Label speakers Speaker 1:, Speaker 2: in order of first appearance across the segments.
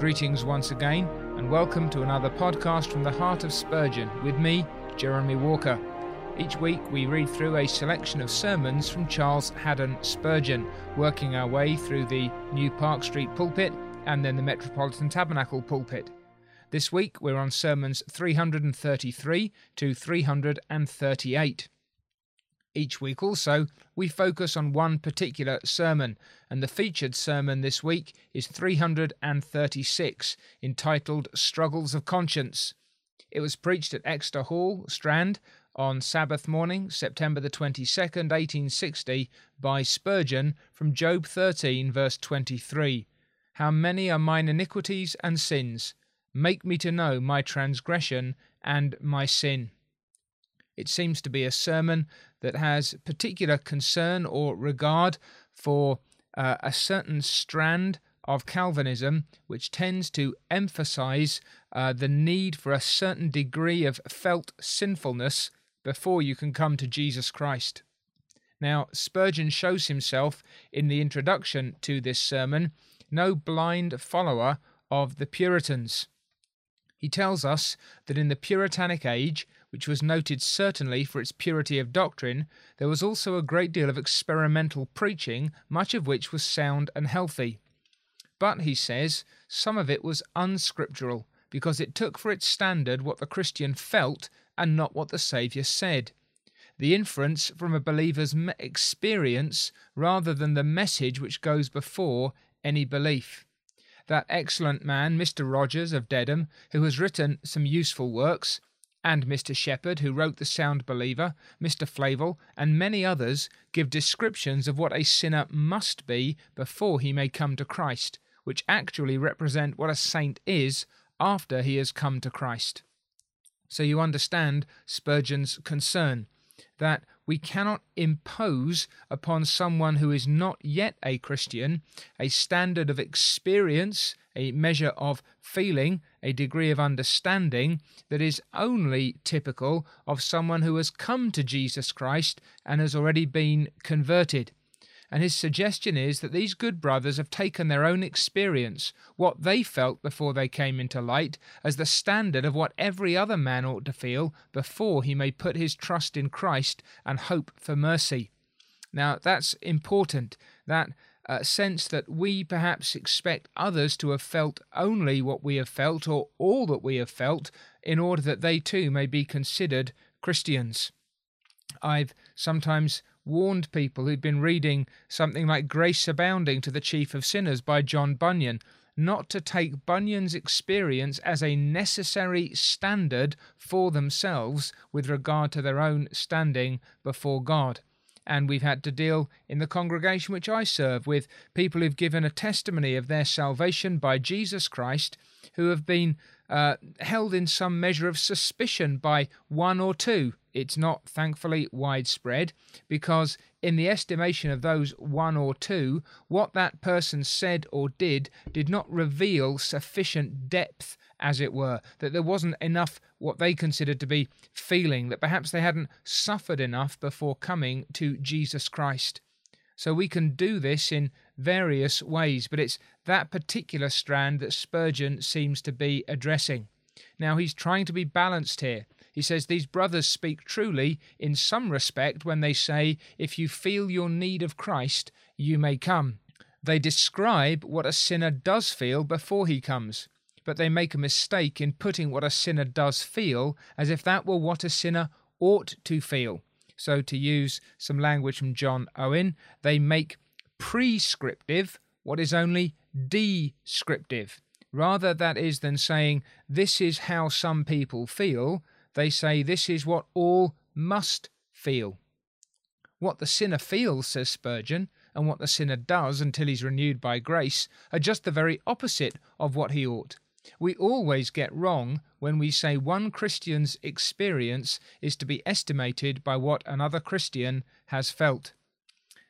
Speaker 1: Greetings once again, and welcome to another podcast from the heart of Spurgeon with me, Jeremy Walker. Each week we read through a selection of sermons from Charles Haddon Spurgeon, working our way through the New Park Street pulpit and then the Metropolitan Tabernacle pulpit. This week we're on sermons 333 to 338. Each week, also, we focus on one particular sermon, and the featured sermon this week is 336, entitled Struggles of Conscience. It was preached at Exeter Hall, Strand, on Sabbath morning, September the 22nd, 1860, by Spurgeon from Job 13, verse 23. How many are mine iniquities and sins? Make me to know my transgression and my sin. It seems to be a sermon that has particular concern or regard for uh, a certain strand of Calvinism which tends to emphasize uh, the need for a certain degree of felt sinfulness before you can come to Jesus Christ. Now, Spurgeon shows himself in the introduction to this sermon no blind follower of the Puritans. He tells us that in the Puritanic age, which was noted certainly for its purity of doctrine, there was also a great deal of experimental preaching, much of which was sound and healthy. But, he says, some of it was unscriptural, because it took for its standard what the Christian felt and not what the Saviour said. The inference from a believer's experience rather than the message which goes before any belief. That excellent man, Mr. Rogers of Dedham, who has written some useful works, and Mr. Shepard, who wrote The Sound Believer, Mr. Flavel, and many others, give descriptions of what a sinner must be before he may come to Christ, which actually represent what a saint is after he has come to Christ. So you understand Spurgeon's concern that we cannot impose upon someone who is not yet a Christian a standard of experience, a measure of feeling, a degree of understanding that is only typical of someone who has come to Jesus Christ and has already been converted. And his suggestion is that these good brothers have taken their own experience, what they felt before they came into light, as the standard of what every other man ought to feel before he may put his trust in Christ and hope for mercy. Now, that's important, that uh, sense that we perhaps expect others to have felt only what we have felt or all that we have felt in order that they too may be considered Christians. I've sometimes warned people who'd been reading something like Grace Abounding to the Chief of Sinners by John Bunyan not to take Bunyan's experience as a necessary standard for themselves with regard to their own standing before God. And we've had to deal in the congregation which I serve with people who've given a testimony of their salvation by Jesus Christ, who have been uh, held in some measure of suspicion by one or two it's not, thankfully, widespread because, in the estimation of those one or two, what that person said or did did not reveal sufficient depth, as it were, that there wasn't enough what they considered to be feeling, that perhaps they hadn't suffered enough before coming to Jesus Christ. So we can do this in various ways, but it's that particular strand that Spurgeon seems to be addressing. Now, he's trying to be balanced here. He says these brothers speak truly in some respect when they say, If you feel your need of Christ, you may come. They describe what a sinner does feel before he comes, but they make a mistake in putting what a sinner does feel as if that were what a sinner ought to feel. So, to use some language from John Owen, they make prescriptive what is only descriptive. Rather, that is than saying, This is how some people feel, they say this is what all must feel. What the sinner feels, says Spurgeon, and what the sinner does until he's renewed by grace are just the very opposite of what he ought. We always get wrong when we say one Christian's experience is to be estimated by what another Christian has felt.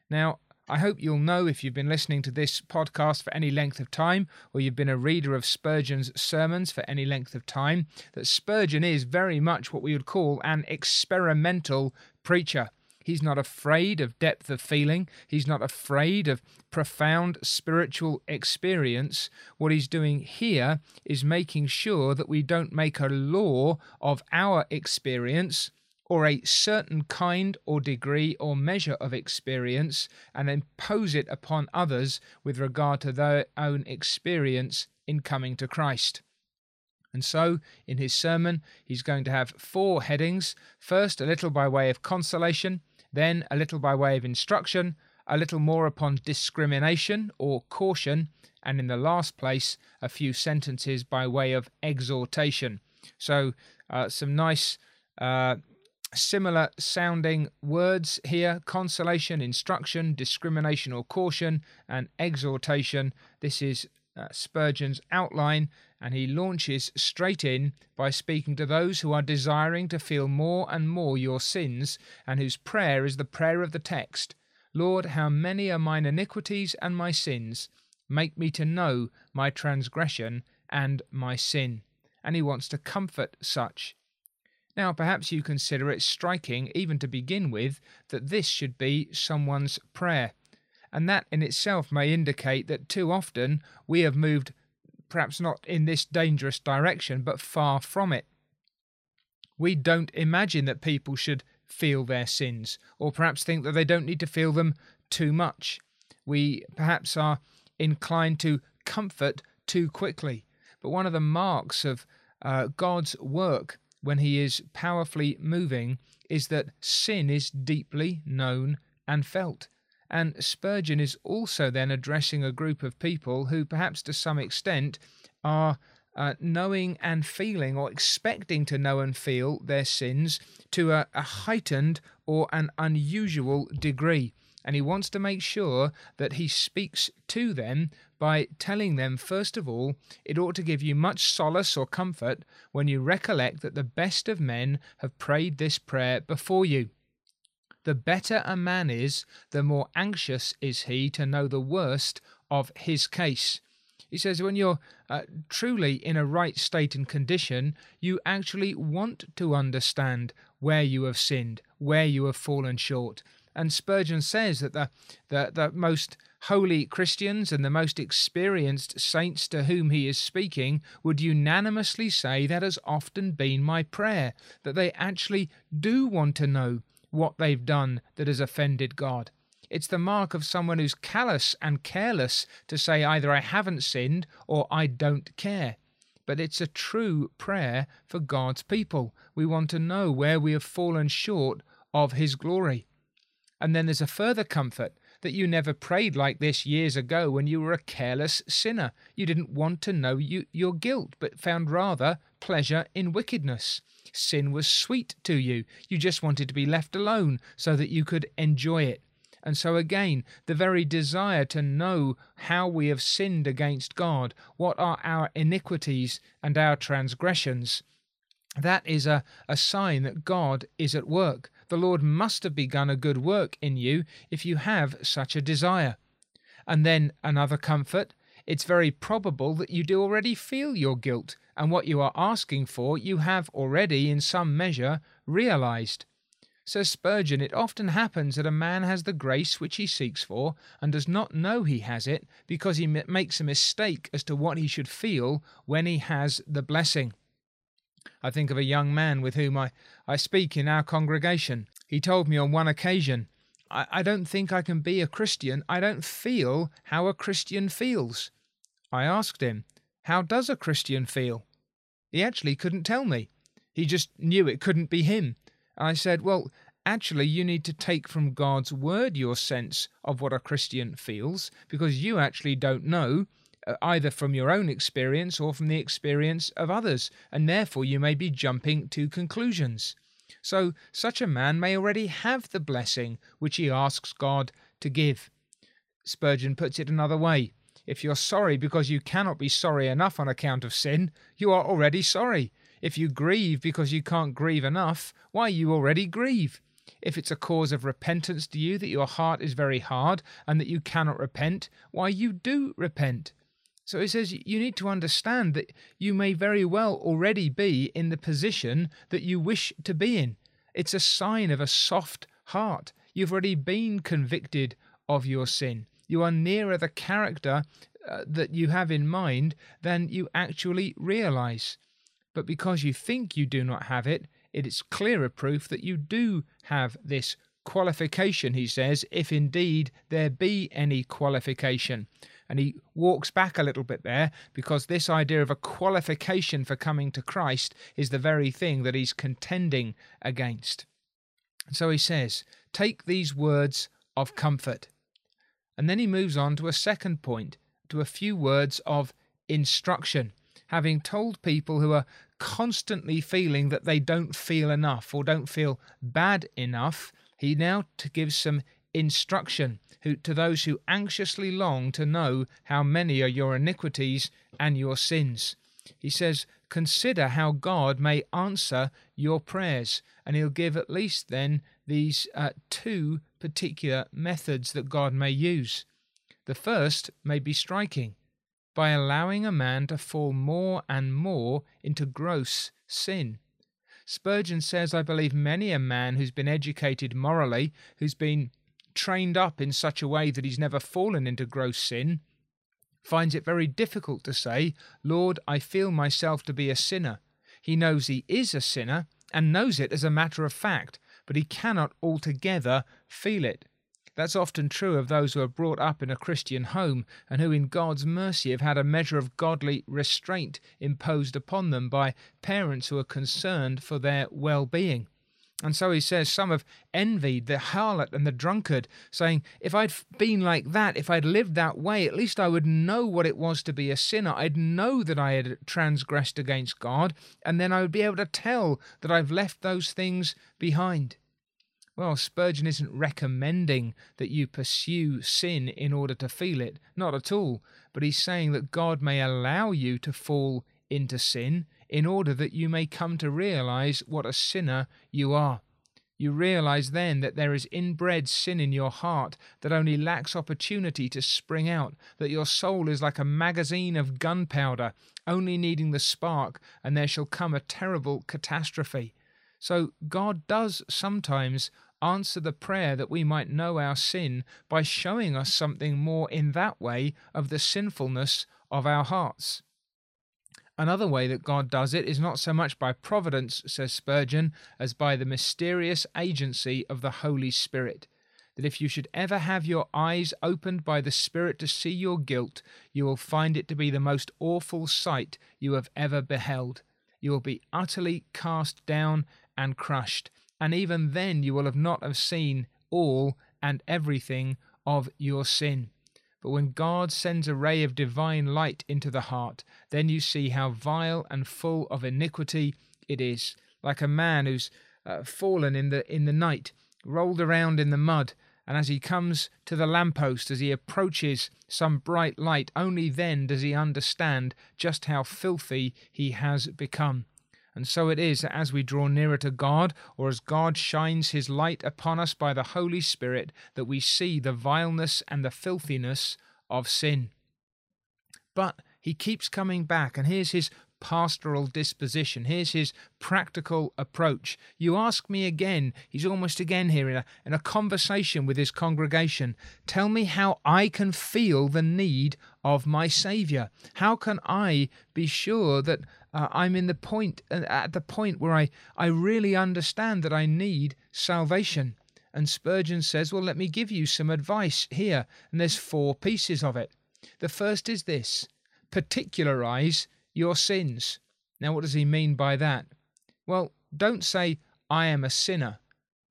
Speaker 1: Now, I hope you'll know if you've been listening to this podcast for any length of time, or you've been a reader of Spurgeon's sermons for any length of time, that Spurgeon is very much what we would call an experimental preacher. He's not afraid of depth of feeling. He's not afraid of profound spiritual experience. What he's doing here is making sure that we don't make a law of our experience or a certain kind or degree or measure of experience and impose it upon others with regard to their own experience in coming to Christ. And so, in his sermon, he's going to have four headings. First, a little by way of consolation, then, a little by way of instruction, a little more upon discrimination or caution, and in the last place, a few sentences by way of exhortation. So, uh, some nice, uh, similar sounding words here consolation, instruction, discrimination or caution, and exhortation. This is uh, Spurgeon's outline, and he launches straight in by speaking to those who are desiring to feel more and more your sins, and whose prayer is the prayer of the text Lord, how many are mine iniquities and my sins? Make me to know my transgression and my sin. And he wants to comfort such. Now, perhaps you consider it striking, even to begin with, that this should be someone's prayer and that in itself may indicate that too often we have moved perhaps not in this dangerous direction, but far from it. We don't imagine that people should feel their sins, or perhaps think that they don't need to feel them too much. We perhaps are inclined to comfort too quickly. But one of the marks of uh, God's work when He is powerfully moving is that sin is deeply known and felt. And Spurgeon is also then addressing a group of people who, perhaps to some extent, are uh, knowing and feeling or expecting to know and feel their sins to a, a heightened or an unusual degree. And he wants to make sure that he speaks to them by telling them, first of all, it ought to give you much solace or comfort when you recollect that the best of men have prayed this prayer before you. The better a man is, the more anxious is he to know the worst of his case. He says, when you're uh, truly in a right state and condition, you actually want to understand where you have sinned, where you have fallen short. And Spurgeon says that the, the, the most holy Christians and the most experienced saints to whom he is speaking would unanimously say that has often been my prayer, that they actually do want to know what they've done that has offended God. It's the mark of someone who's callous and careless to say either I haven't sinned or I don't care. But it's a true prayer for God's people. We want to know where we have fallen short of His glory. And then there's a further comfort that you never prayed like this years ago when you were a careless sinner. You didn't want to know you, your guilt, but found rather pleasure in wickedness. Sin was sweet to you. You just wanted to be left alone so that you could enjoy it. And so, again, the very desire to know how we have sinned against God, what are our iniquities and our transgressions, that is a, a sign that God is at work. The Lord must have begun a good work in you if you have such a desire. And then another comfort it's very probable that you do already feel your guilt, and what you are asking for you have already, in some measure, realized. Says Spurgeon, it often happens that a man has the grace which he seeks for, and does not know he has it, because he makes a mistake as to what he should feel when he has the blessing. I think of a young man with whom I, I speak in our congregation. He told me on one occasion, I, I don't think I can be a Christian. I don't feel how a Christian feels. I asked him, How does a Christian feel? He actually couldn't tell me. He just knew it couldn't be him. I said, Well, actually, you need to take from God's word your sense of what a Christian feels, because you actually don't know, either from your own experience or from the experience of others, and therefore you may be jumping to conclusions. So, such a man may already have the blessing which he asks God to give. Spurgeon puts it another way if you're sorry because you cannot be sorry enough on account of sin, you are already sorry. If you grieve because you can't grieve enough, why, you already grieve. If it's a cause of repentance to you that your heart is very hard and that you cannot repent, why, you do repent. So he says you need to understand that you may very well already be in the position that you wish to be in. It's a sign of a soft heart. You've already been convicted of your sin. You are nearer the character uh, that you have in mind than you actually realize. But because you think you do not have it, it is clearer proof that you do have this qualification, he says, if indeed there be any qualification. And he walks back a little bit there because this idea of a qualification for coming to Christ is the very thing that he's contending against. So he says, Take these words of comfort. And then he moves on to a second point, to a few words of instruction, having told people who are constantly feeling that they don't feel enough or don't feel bad enough, he now gives give some instruction who, to those who anxiously long to know how many are your iniquities and your sins. He says, Consider how God may answer your prayers. And he'll give at least then these uh, two particular methods that God may use. The first may be striking by allowing a man to fall more and more into gross sin. Spurgeon says, I believe many a man who's been educated morally, who's been trained up in such a way that he's never fallen into gross sin, finds it very difficult to say, Lord, I feel myself to be a sinner. He knows he is a sinner and knows it as a matter of fact, but he cannot altogether feel it. That's often true of those who are brought up in a Christian home and who, in God's mercy, have had a measure of godly restraint imposed upon them by parents who are concerned for their well being. And so he says, Some have envied the harlot and the drunkard, saying, If I'd been like that, if I'd lived that way, at least I would know what it was to be a sinner. I'd know that I had transgressed against God, and then I would be able to tell that I've left those things behind. Well, Spurgeon isn't recommending that you pursue sin in order to feel it, not at all, but he's saying that God may allow you to fall into sin in order that you may come to realize what a sinner you are. You realize then that there is inbred sin in your heart that only lacks opportunity to spring out, that your soul is like a magazine of gunpowder, only needing the spark, and there shall come a terrible catastrophe. So God does sometimes answer the prayer that we might know our sin by showing us something more in that way of the sinfulness of our hearts. Another way that God does it is not so much by providence, says Spurgeon, as by the mysterious agency of the Holy Spirit. That if you should ever have your eyes opened by the Spirit to see your guilt, you will find it to be the most awful sight you have ever beheld. You will be utterly cast down and crushed, and even then you will have not have seen all and everything of your sin. But when God sends a ray of divine light into the heart, then you see how vile and full of iniquity it is, like a man who's uh, fallen in the in the night, rolled around in the mud, and as he comes to the lamppost, as he approaches some bright light, only then does he understand just how filthy he has become. And so it is that as we draw nearer to God, or as God shines his light upon us by the Holy Spirit, that we see the vileness and the filthiness of sin. But he keeps coming back, and here's his pastoral disposition. Here's his practical approach. You ask me again, he's almost again here in a, in a conversation with his congregation. Tell me how I can feel the need of my Saviour. How can I be sure that uh, I'm in the point uh, at the point where I, I really understand that I need salvation. And Spurgeon says, Well, let me give you some advice here. And there's four pieces of it. The first is this particularize your sins. Now, what does he mean by that? Well, don't say, I am a sinner,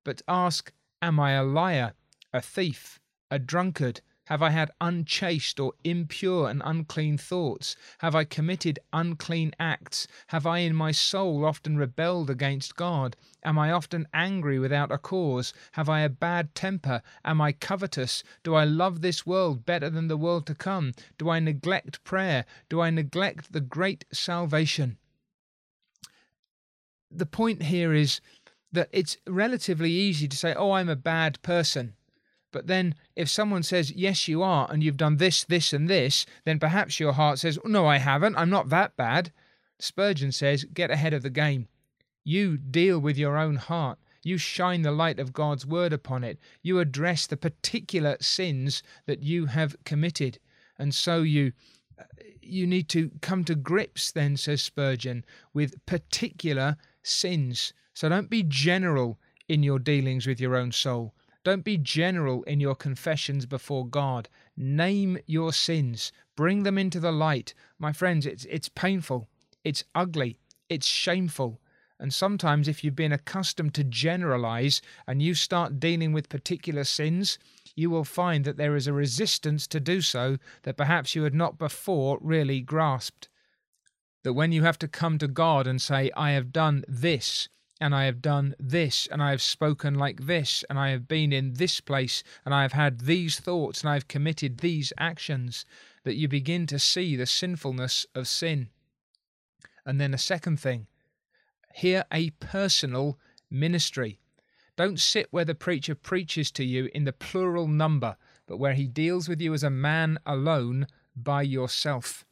Speaker 1: but ask, Am I a liar, a thief, a drunkard, have I had unchaste or impure and unclean thoughts? Have I committed unclean acts? Have I in my soul often rebelled against God? Am I often angry without a cause? Have I a bad temper? Am I covetous? Do I love this world better than the world to come? Do I neglect prayer? Do I neglect the great salvation? The point here is that it's relatively easy to say, Oh, I'm a bad person. But then, if someone says, Yes, you are, and you've done this, this, and this, then perhaps your heart says, No, I haven't. I'm not that bad. Spurgeon says, Get ahead of the game. You deal with your own heart. You shine the light of God's word upon it. You address the particular sins that you have committed. And so you uh, you need to come to grips then says Spurgeon with particular sins. So don't be general in your dealings with your own soul. Don't be general in your confessions before God. Name your sins. Bring them into the light. My friends, it's it's painful. It's ugly. It's shameful. And sometimes, if you've been accustomed to generalize and you start dealing with particular sins, you will find that there is a resistance to do so that perhaps you had not before really grasped. That when you have to come to God and say, I have done this, and I have done this, and I have spoken like this, and I have been in this place, and I have had these thoughts, and I have committed these actions, that you begin to see the sinfulness of sin. And then a second thing, hear a personal ministry. Don't sit where the preacher preaches to you in the plural number, but where he deals with you as a man alone by yourself.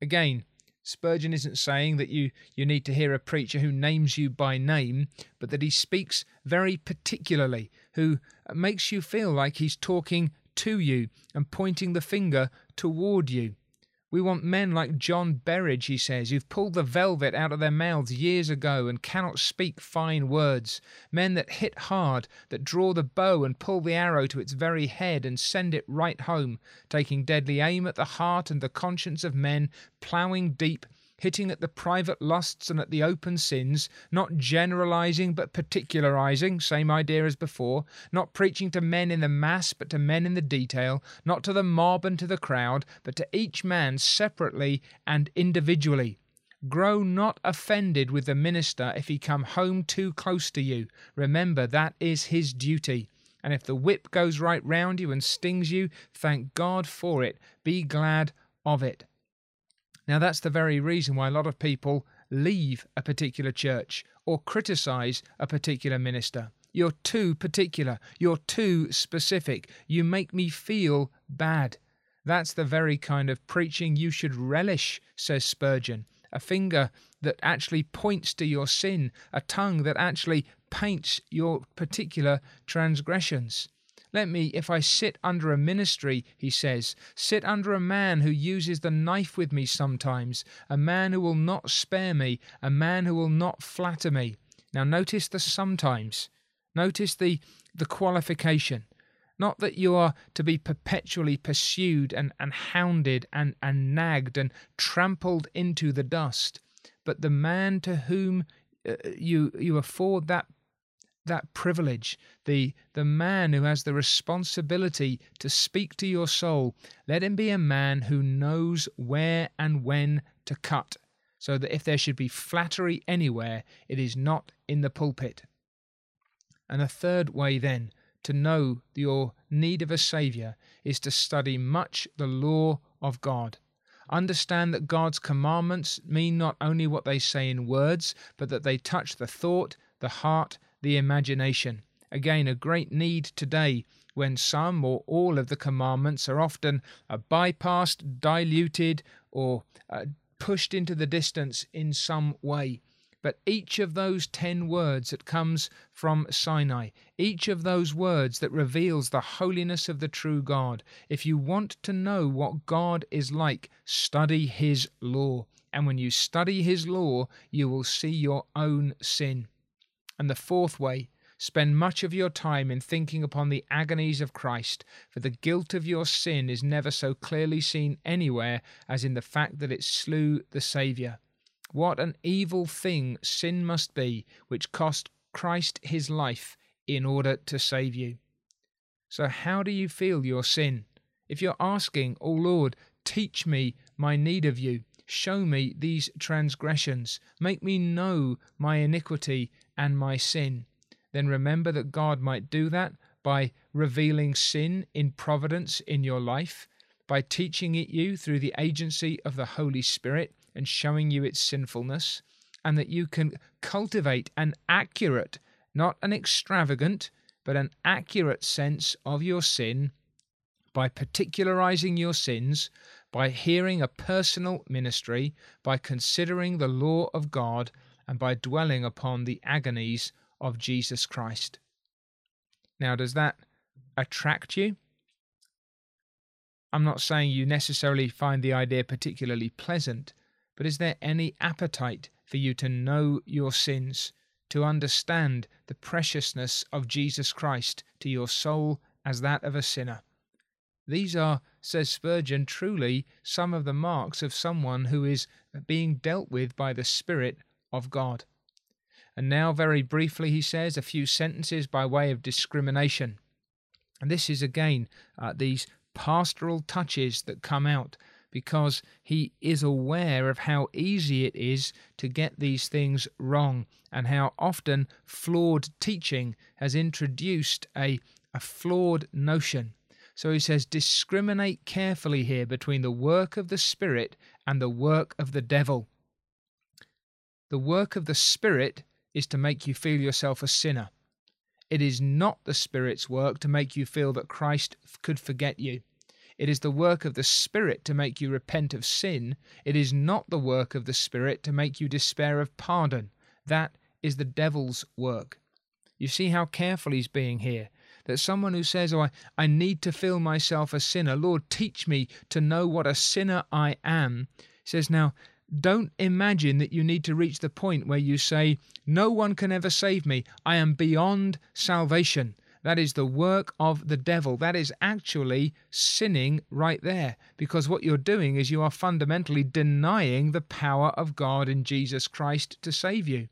Speaker 1: Again, Spurgeon isn't saying that you, you need to hear a preacher who names you by name, but that he speaks very particularly, who makes you feel like he's talking to you and pointing the finger toward you. We want men like John Berridge, he says, who've pulled the velvet out of their mouths years ago and cannot speak fine words. Men that hit hard, that draw the bow and pull the arrow to its very head and send it right home, taking deadly aim at the heart and the conscience of men, ploughing deep hitting at the private lusts and at the open sins, not generalizing but particularizing, same idea as before, not preaching to men in the mass but to men in the detail, not to the mob and to the crowd, but to each man separately and individually. Grow not offended with the minister if he come home too close to you. Remember that is his duty. And if the whip goes right round you and stings you, thank God for it. Be glad of it. Now, that's the very reason why a lot of people leave a particular church or criticize a particular minister. You're too particular. You're too specific. You make me feel bad. That's the very kind of preaching you should relish, says Spurgeon. A finger that actually points to your sin, a tongue that actually paints your particular transgressions. Let me, if I sit under a ministry, he says, sit under a man who uses the knife with me sometimes, a man who will not spare me, a man who will not flatter me. Now, notice the sometimes. Notice the, the qualification. Not that you are to be perpetually pursued and, and hounded and, and nagged and trampled into the dust, but the man to whom uh, you, you afford that that privilege, the, the man who has the responsibility to speak to your soul, let him be a man who knows where and when to cut, so that if there should be flattery anywhere, it is not in the pulpit. And a third way, then, to know your need of a Saviour is to study much the law of God. Understand that God's commandments mean not only what they say in words, but that they touch the thought, the heart, the imagination. Again, a great need today when some or all of the commandments are often uh, bypassed, diluted, or uh, pushed into the distance in some way. But each of those ten words that comes from Sinai, each of those words that reveals the holiness of the true God, if you want to know what God is like, study His law. And when you study His law, you will see your own sin. And the fourth way, spend much of your time in thinking upon the agonies of Christ, for the guilt of your sin is never so clearly seen anywhere as in the fact that it slew the Saviour. What an evil thing sin must be, which cost Christ his life in order to save you. So, how do you feel your sin? If you're asking, O oh Lord, teach me my need of you, show me these transgressions, make me know my iniquity and my sin, then remember that God might do that by revealing sin in providence in your life, by teaching it you through the agency of the Holy Spirit and showing you its sinfulness, and that you can cultivate an accurate, not an extravagant, but an accurate sense of your sin by particularizing your sins, by hearing a personal ministry, by considering the law of God, and by dwelling upon the agonies of Jesus Christ. Now, does that attract you? I'm not saying you necessarily find the idea particularly pleasant, but is there any appetite for you to know your sins, to understand the preciousness of Jesus Christ to your soul as that of a sinner? These are, says Spurgeon, truly some of the marks of someone who is being dealt with by the Spirit of God. And now, very briefly, he says a few sentences by way of discrimination. And this is again uh, these pastoral touches that come out because he is aware of how easy it is to get these things wrong and how often flawed teaching has introduced a, a flawed notion. So he says, discriminate carefully here between the work of the Spirit and the work of the devil. The work of the Spirit is to make you feel yourself a sinner. It is not the Spirit's work to make you feel that Christ could forget you. It is the work of the Spirit to make you repent of sin. It is not the work of the Spirit to make you despair of pardon. That is the devil's work. You see how careful he's being here. That someone who says, Oh, I, I need to feel myself a sinner, Lord, teach me to know what a sinner I am, says, Now, don't imagine that you need to reach the point where you say, No one can ever save me. I am beyond salvation. That is the work of the devil. That is actually sinning right there. Because what you're doing is you are fundamentally denying the power of God in Jesus Christ to save you.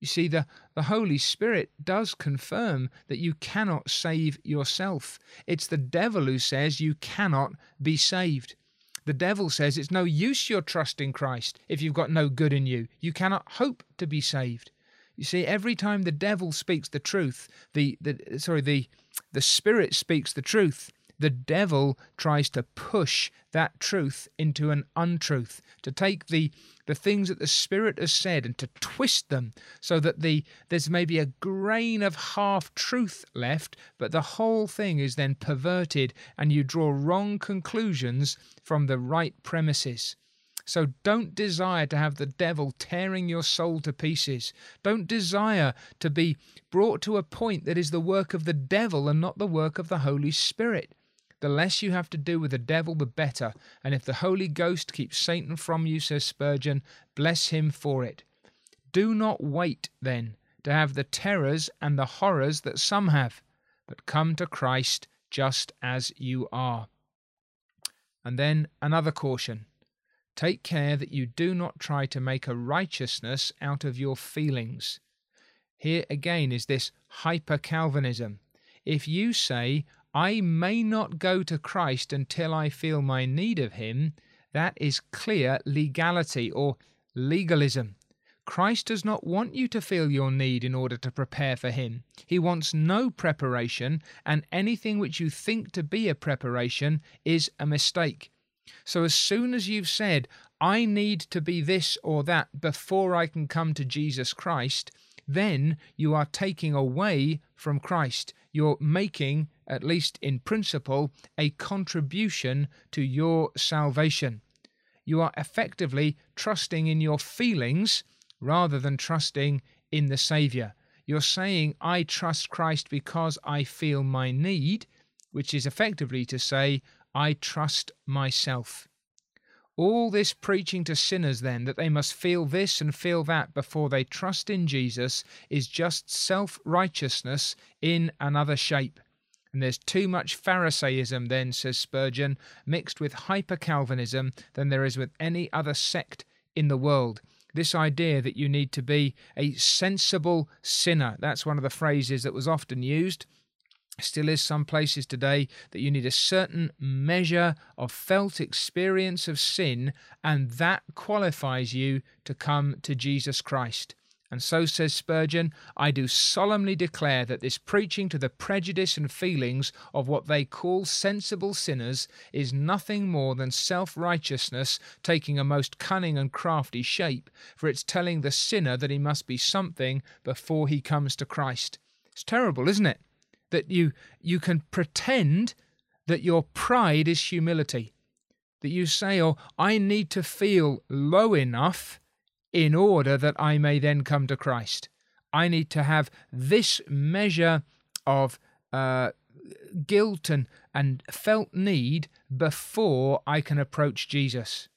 Speaker 1: You see, the, the Holy Spirit does confirm that you cannot save yourself. It's the devil who says you cannot be saved. The devil says it's no use your trust in Christ if you've got no good in you. You cannot hope to be saved. You see, every time the devil speaks the truth, the, the sorry, the the spirit speaks the truth, the devil tries to push that truth into an untruth, to take the the things that the spirit has said and to twist them so that the there's maybe a grain of half truth left, but the whole thing is then perverted and you draw wrong conclusions from the right premises. So don't desire to have the devil tearing your soul to pieces. Don't desire to be brought to a point that is the work of the devil and not the work of the Holy Spirit. The less you have to do with the devil, the better. And if the Holy Ghost keeps Satan from you, says Spurgeon, bless him for it. Do not wait, then, to have the terrors and the horrors that some have, but come to Christ just as you are. And then another caution Take care that you do not try to make a righteousness out of your feelings. Here again is this hyper Calvinism. If you say, I may not go to Christ until I feel my need of Him, that is clear legality or legalism. Christ does not want you to feel your need in order to prepare for Him. He wants no preparation, and anything which you think to be a preparation is a mistake. So as soon as you've said, I need to be this or that before I can come to Jesus Christ, then you are taking away from Christ. You're making, at least in principle, a contribution to your salvation. You are effectively trusting in your feelings rather than trusting in the Saviour. You're saying, I trust Christ because I feel my need, which is effectively to say, I trust myself. All this preaching to sinners, then, that they must feel this and feel that before they trust in Jesus, is just self righteousness in another shape. And there's too much Pharisaism, then, says Spurgeon, mixed with hyper Calvinism than there is with any other sect in the world. This idea that you need to be a sensible sinner, that's one of the phrases that was often used still is some places today that you need a certain measure of felt experience of sin, and that qualifies you to come to Jesus Christ. And so says Spurgeon, I do solemnly declare that this preaching to the prejudice and feelings of what they call sensible sinners is nothing more than self righteousness taking a most cunning and crafty shape, for it's telling the sinner that he must be something before he comes to Christ. It's terrible, isn't it? that you you can pretend that your pride is humility that you say oh i need to feel low enough in order that i may then come to christ I need to have this measure of uh, guilt and, and felt need before I can approach Jesus.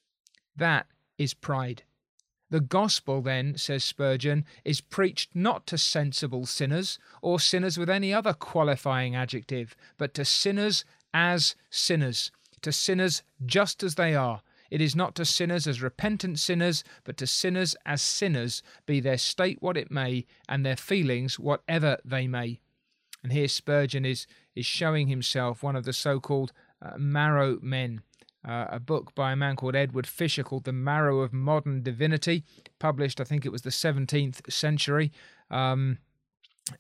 Speaker 1: That is pride. The gospel, then, says Spurgeon, is preached not to sensible sinners or sinners with any other qualifying adjective, but to sinners as sinners, to sinners just as they are. It is not to sinners as repentant sinners, but to sinners as sinners, be their state what it may, and their feelings whatever they may. And here Spurgeon is, is showing himself one of the so called uh, marrow men uh, a book by a man called Edward Fisher called The Marrow of Modern Divinity, published, I think it was the 17th century. Um,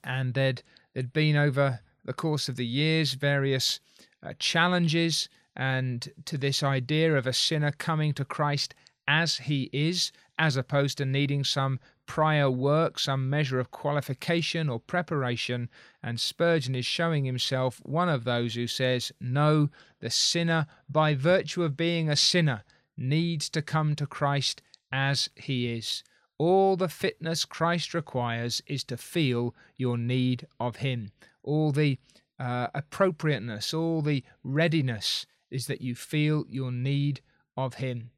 Speaker 1: and there'd, there'd been over the course of the years various uh, challenges and to this idea of a sinner coming to Christ as he is, as opposed to needing some prior work, some measure of qualification or preparation. And Spurgeon is showing himself one of those who says, No, the sinner, by virtue of being a sinner, needs to come to Christ as he is. All the fitness Christ requires is to feel your need of him. All the uh, appropriateness, all the readiness is that you feel your need of him.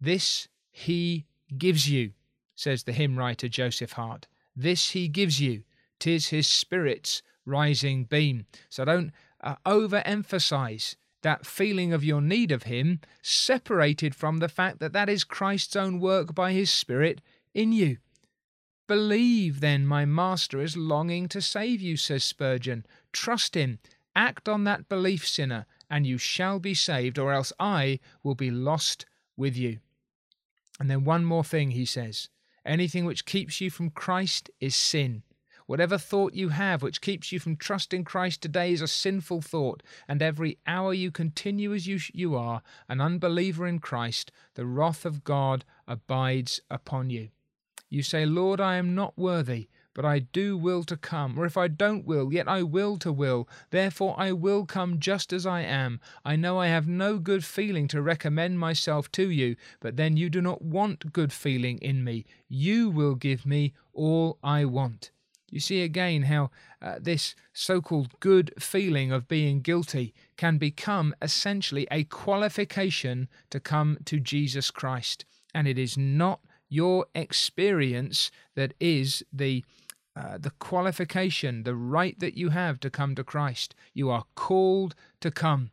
Speaker 1: This he gives you, says the hymn writer Joseph Hart. This he gives you. Tis his spirit's rising beam. So don't uh, overemphasize that feeling of your need of him, separated from the fact that that is Christ's own work by his spirit in you. Believe then, my master is longing to save you, says Spurgeon. Trust him. Act on that belief, sinner, and you shall be saved, or else I will be lost with you. And then one more thing he says anything which keeps you from Christ is sin. Whatever thought you have which keeps you from trusting Christ today is a sinful thought, and every hour you continue as you, you are, an unbeliever in Christ, the wrath of God abides upon you. You say, Lord, I am not worthy but I do will to come. Or if I don't will, yet I will to will. Therefore I will come just as I am. I know I have no good feeling to recommend myself to you, but then you do not want good feeling in me. You will give me all I want. You see again how uh, this so called good feeling of being guilty can become essentially a qualification to come to Jesus Christ. And it is not your experience that is the uh, the qualification, the right that you have to come to Christ. You are called to come.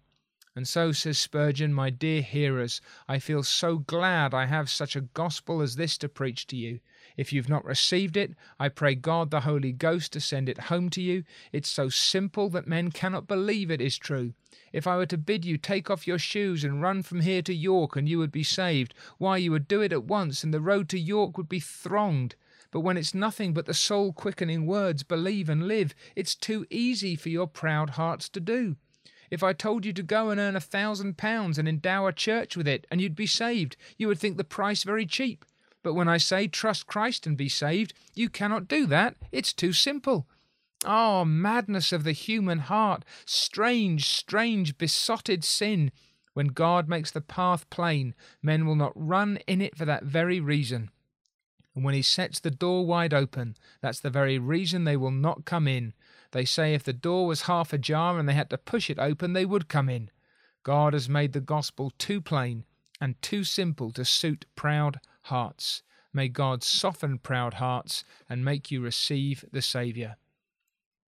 Speaker 1: And so, says Spurgeon, my dear hearers, I feel so glad I have such a gospel as this to preach to you. If you've not received it, I pray God the Holy Ghost to send it home to you. It's so simple that men cannot believe it is true. If I were to bid you take off your shoes and run from here to York and you would be saved, why, you would do it at once and the road to York would be thronged. But when it's nothing but the soul quickening words, believe and live, it's too easy for your proud hearts to do. If I told you to go and earn a thousand pounds and endow a church with it, and you'd be saved, you would think the price very cheap. But when I say trust Christ and be saved, you cannot do that. It's too simple. Oh, madness of the human heart! Strange, strange, besotted sin! When God makes the path plain, men will not run in it for that very reason. And when he sets the door wide open, that's the very reason they will not come in. They say if the door was half ajar and they had to push it open, they would come in. God has made the gospel too plain and too simple to suit proud hearts. May God soften proud hearts and make you receive the Saviour.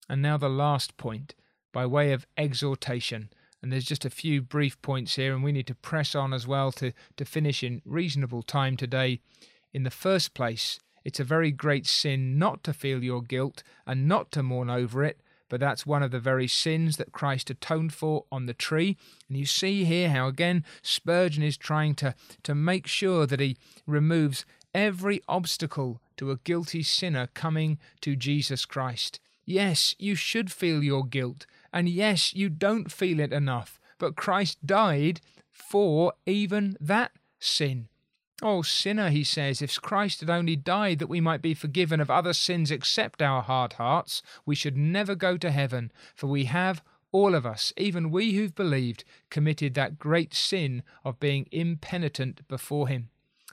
Speaker 1: And now the last point, by way of exhortation. And there's just a few brief points here, and we need to press on as well to, to finish in reasonable time today. In the first place, it's a very great sin not to feel your guilt and not to mourn over it, but that's one of the very sins that Christ atoned for on the tree. And you see here how, again, Spurgeon is trying to, to make sure that he removes every obstacle to a guilty sinner coming to Jesus Christ. Yes, you should feel your guilt, and yes, you don't feel it enough, but Christ died for even that sin. Oh, sinner, he says, if Christ had only died that we might be forgiven of other sins except our hard hearts, we should never go to heaven, for we have, all of us, even we who've believed, committed that great sin of being impenitent before him.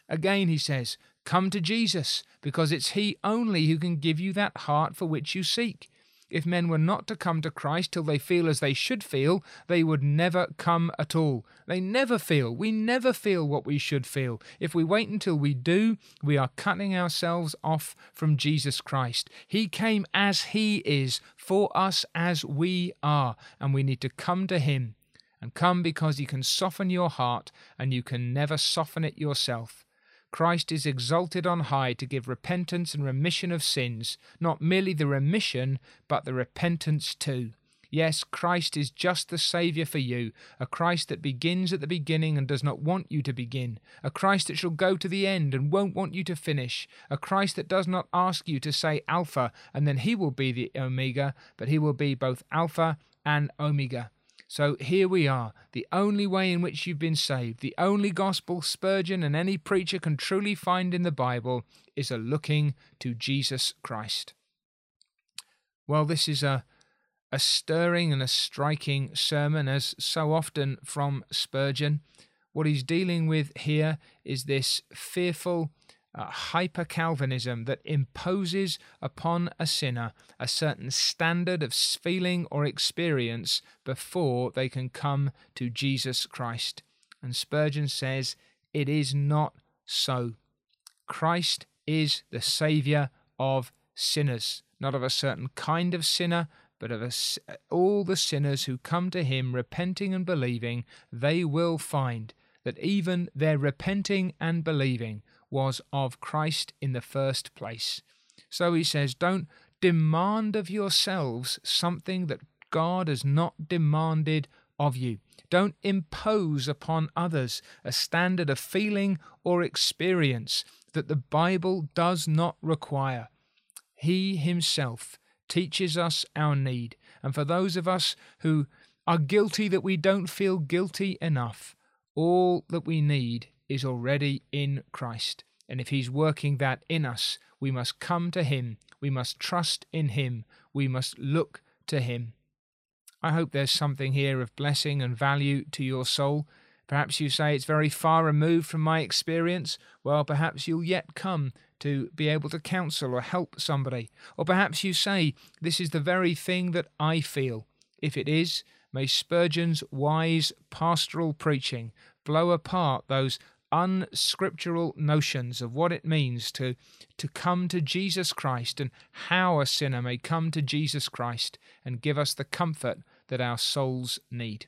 Speaker 1: Again, he says, Come to Jesus, because it's He only who can give you that heart for which you seek. If men were not to come to Christ till they feel as they should feel, they would never come at all. They never feel. We never feel what we should feel. If we wait until we do, we are cutting ourselves off from Jesus Christ. He came as He is, for us as we are, and we need to come to Him. And come because He can soften your heart, and you can never soften it yourself. Christ is exalted on high to give repentance and remission of sins, not merely the remission, but the repentance too. Yes, Christ is just the Saviour for you, a Christ that begins at the beginning and does not want you to begin, a Christ that shall go to the end and won't want you to finish, a Christ that does not ask you to say Alpha and then he will be the Omega, but he will be both Alpha and Omega. So here we are, the only way in which you've been saved, the only gospel Spurgeon and any preacher can truly find in the Bible is a looking to Jesus Christ. Well, this is a a stirring and a striking sermon, as so often from Spurgeon. What he's dealing with here is this fearful uh, hyper Calvinism that imposes upon a sinner a certain standard of feeling or experience before they can come to Jesus Christ. And Spurgeon says it is not so. Christ is the Saviour of sinners, not of a certain kind of sinner, but of a, all the sinners who come to him repenting and believing, they will find that even their repenting and believing was of Christ in the first place. So he says, don't demand of yourselves something that God has not demanded of you. Don't impose upon others a standard of feeling or experience that the Bible does not require. He himself teaches us our need. And for those of us who are guilty that we don't feel guilty enough, all that we need is already in Christ. And if He's working that in us, we must come to Him. We must trust in Him. We must look to Him. I hope there's something here of blessing and value to your soul. Perhaps you say it's very far removed from my experience. Well, perhaps you'll yet come to be able to counsel or help somebody. Or perhaps you say, This is the very thing that I feel. If it is, may Spurgeon's wise pastoral preaching blow apart those unscriptural notions of what it means to, to come to Jesus Christ and how a sinner may come to Jesus Christ and give us the comfort that our souls need.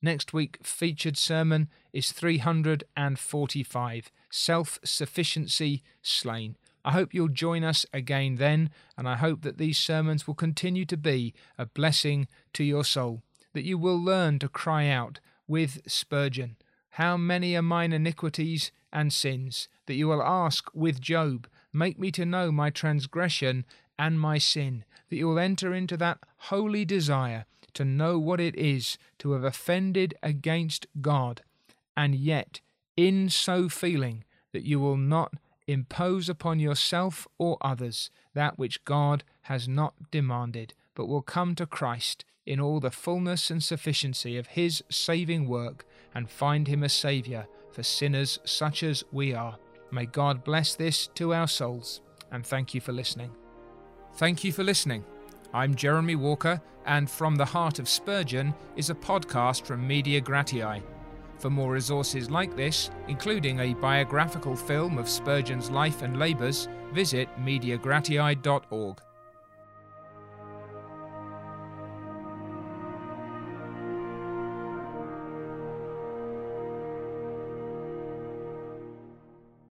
Speaker 1: Next week featured sermon is 345 Self Sufficiency Slain. I hope you'll join us again then, and I hope that these sermons will continue to be a blessing to your soul, that you will learn to cry out with Spurgeon how many are mine iniquities and sins? That you will ask with Job, Make me to know my transgression and my sin. That you will enter into that holy desire to know what it is to have offended against God, and yet, in so feeling, that you will not impose upon yourself or others that which God has not demanded, but will come to Christ in all the fullness and sufficiency of His saving work and find Him a Saviour for sinners such as we are. May God bless this to our souls, and thank you for listening. Thank you for listening. I'm Jeremy Walker, and From the Heart of Spurgeon is a podcast from Media Gratiae. For more resources like this, including a biographical film of Spurgeon's life and labours, visit mediagratiae.org.